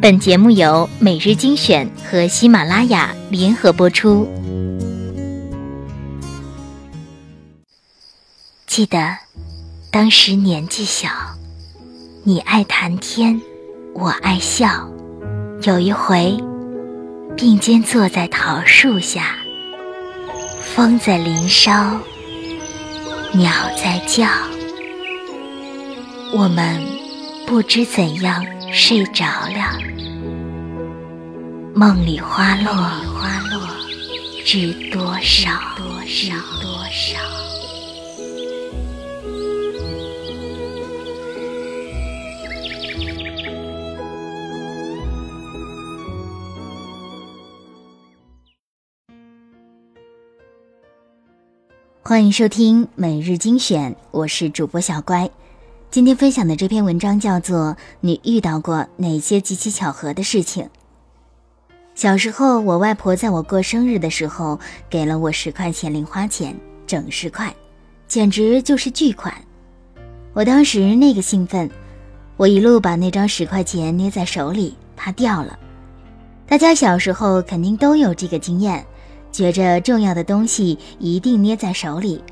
本节目由每日精选和喜马拉雅联合播出。记得当时年纪小，你爱谈天，我爱笑。有一回，并肩坐在桃树下，风在林梢，鸟在叫，我们不知怎样睡着了。梦里花落，花落知多少？多少？多少？欢迎收听每日精选，我是主播小乖。今天分享的这篇文章叫做《你遇到过哪些极其巧合的事情》。小时候，我外婆在我过生日的时候给了我十块钱零花钱，整十块，简直就是巨款。我当时那个兴奋，我一路把那张十块钱捏在手里，怕掉了。大家小时候肯定都有这个经验。觉着重要的东西一定捏在手里，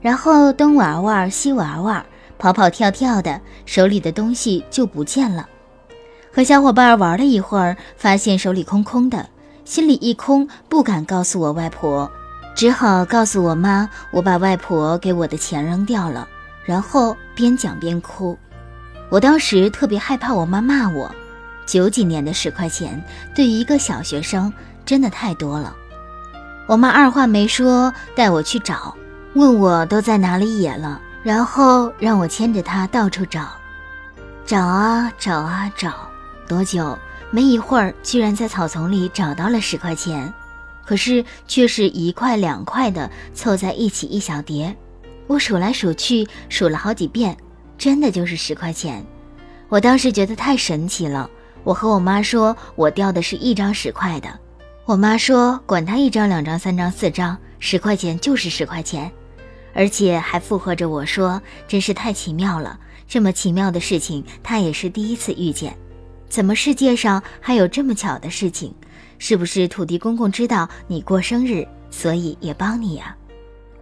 然后东玩玩西玩玩，跑跑跳跳的，手里的东西就不见了。和小伙伴玩了一会儿，发现手里空空的，心里一空，不敢告诉我外婆，只好告诉我妈，我把外婆给我的钱扔掉了。然后边讲边哭。我当时特别害怕我妈骂我，九几年的十块钱对于一个小学生真的太多了。我妈二话没说，带我去找，问我都在哪里野了，然后让我牵着她到处找，找啊找啊找，多久？没一会儿，居然在草丛里找到了十块钱，可是却是一块两块的凑在一起一小叠，我数来数去，数了好几遍，真的就是十块钱。我当时觉得太神奇了，我和我妈说，我掉的是一张十块的。我妈说：“管他一张、两张、三张、四张，十块钱就是十块钱。”而且还附和着我说：“真是太奇妙了，这么奇妙的事情，他也是第一次遇见。怎么世界上还有这么巧的事情？是不是土地公公知道你过生日，所以也帮你呀？”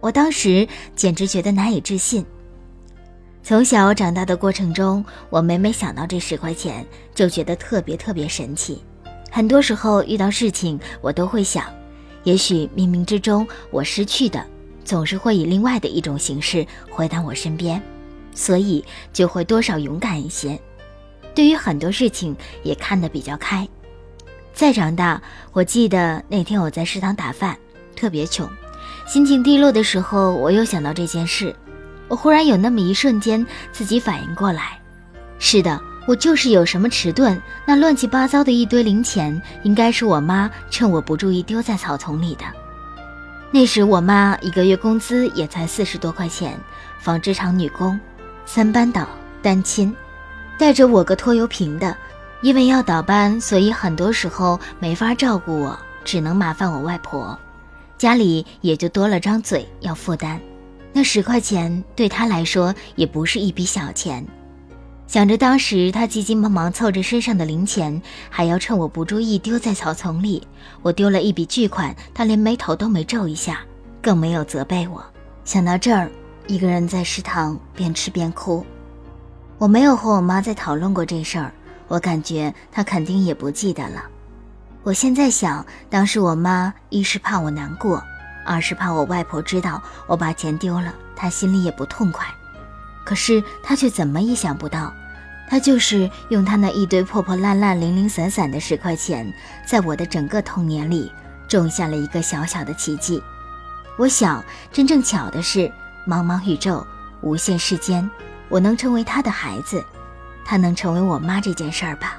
我当时简直觉得难以置信。从小长大的过程中，我每每想到这十块钱，就觉得特别特别神奇。很多时候遇到事情，我都会想，也许冥冥之中我失去的，总是会以另外的一种形式回到我身边，所以就会多少勇敢一些。对于很多事情也看得比较开。再长大，我记得那天我在食堂打饭，特别穷，心情低落的时候，我又想到这件事，我忽然有那么一瞬间自己反应过来，是的。我就是有什么迟钝，那乱七八糟的一堆零钱，应该是我妈趁我不注意丢在草丛里的。那时我妈一个月工资也才四十多块钱，纺织厂女工，三班倒，单亲，带着我个拖油瓶的。因为要倒班，所以很多时候没法照顾我，只能麻烦我外婆，家里也就多了张嘴要负担。那十块钱对她来说也不是一笔小钱。想着当时他急急忙忙凑着身上的零钱，还要趁我不注意丢在草丛里，我丢了一笔巨款，他连眉头都没皱一下，更没有责备我。想到这儿，一个人在食堂边吃边哭。我没有和我妈再讨论过这事儿，我感觉她肯定也不记得了。我现在想，当时我妈一是怕我难过，二是怕我外婆知道我把钱丢了，她心里也不痛快。可是她却怎么也想不到。他就是用他那一堆破破烂烂、零零散散的十块钱，在我的整个童年里种下了一个小小的奇迹。我想，真正巧的是，茫茫宇宙、无限世间，我能成为他的孩子，他能成为我妈这件事儿吧。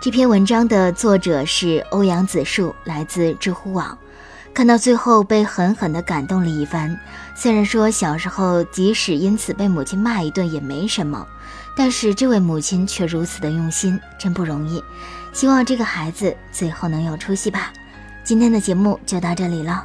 这篇文章的作者是欧阳子树，来自知乎网。看到最后，被狠狠地感动了一番。虽然说小时候即使因此被母亲骂一顿也没什么，但是这位母亲却如此的用心，真不容易。希望这个孩子最后能有出息吧。今天的节目就到这里了。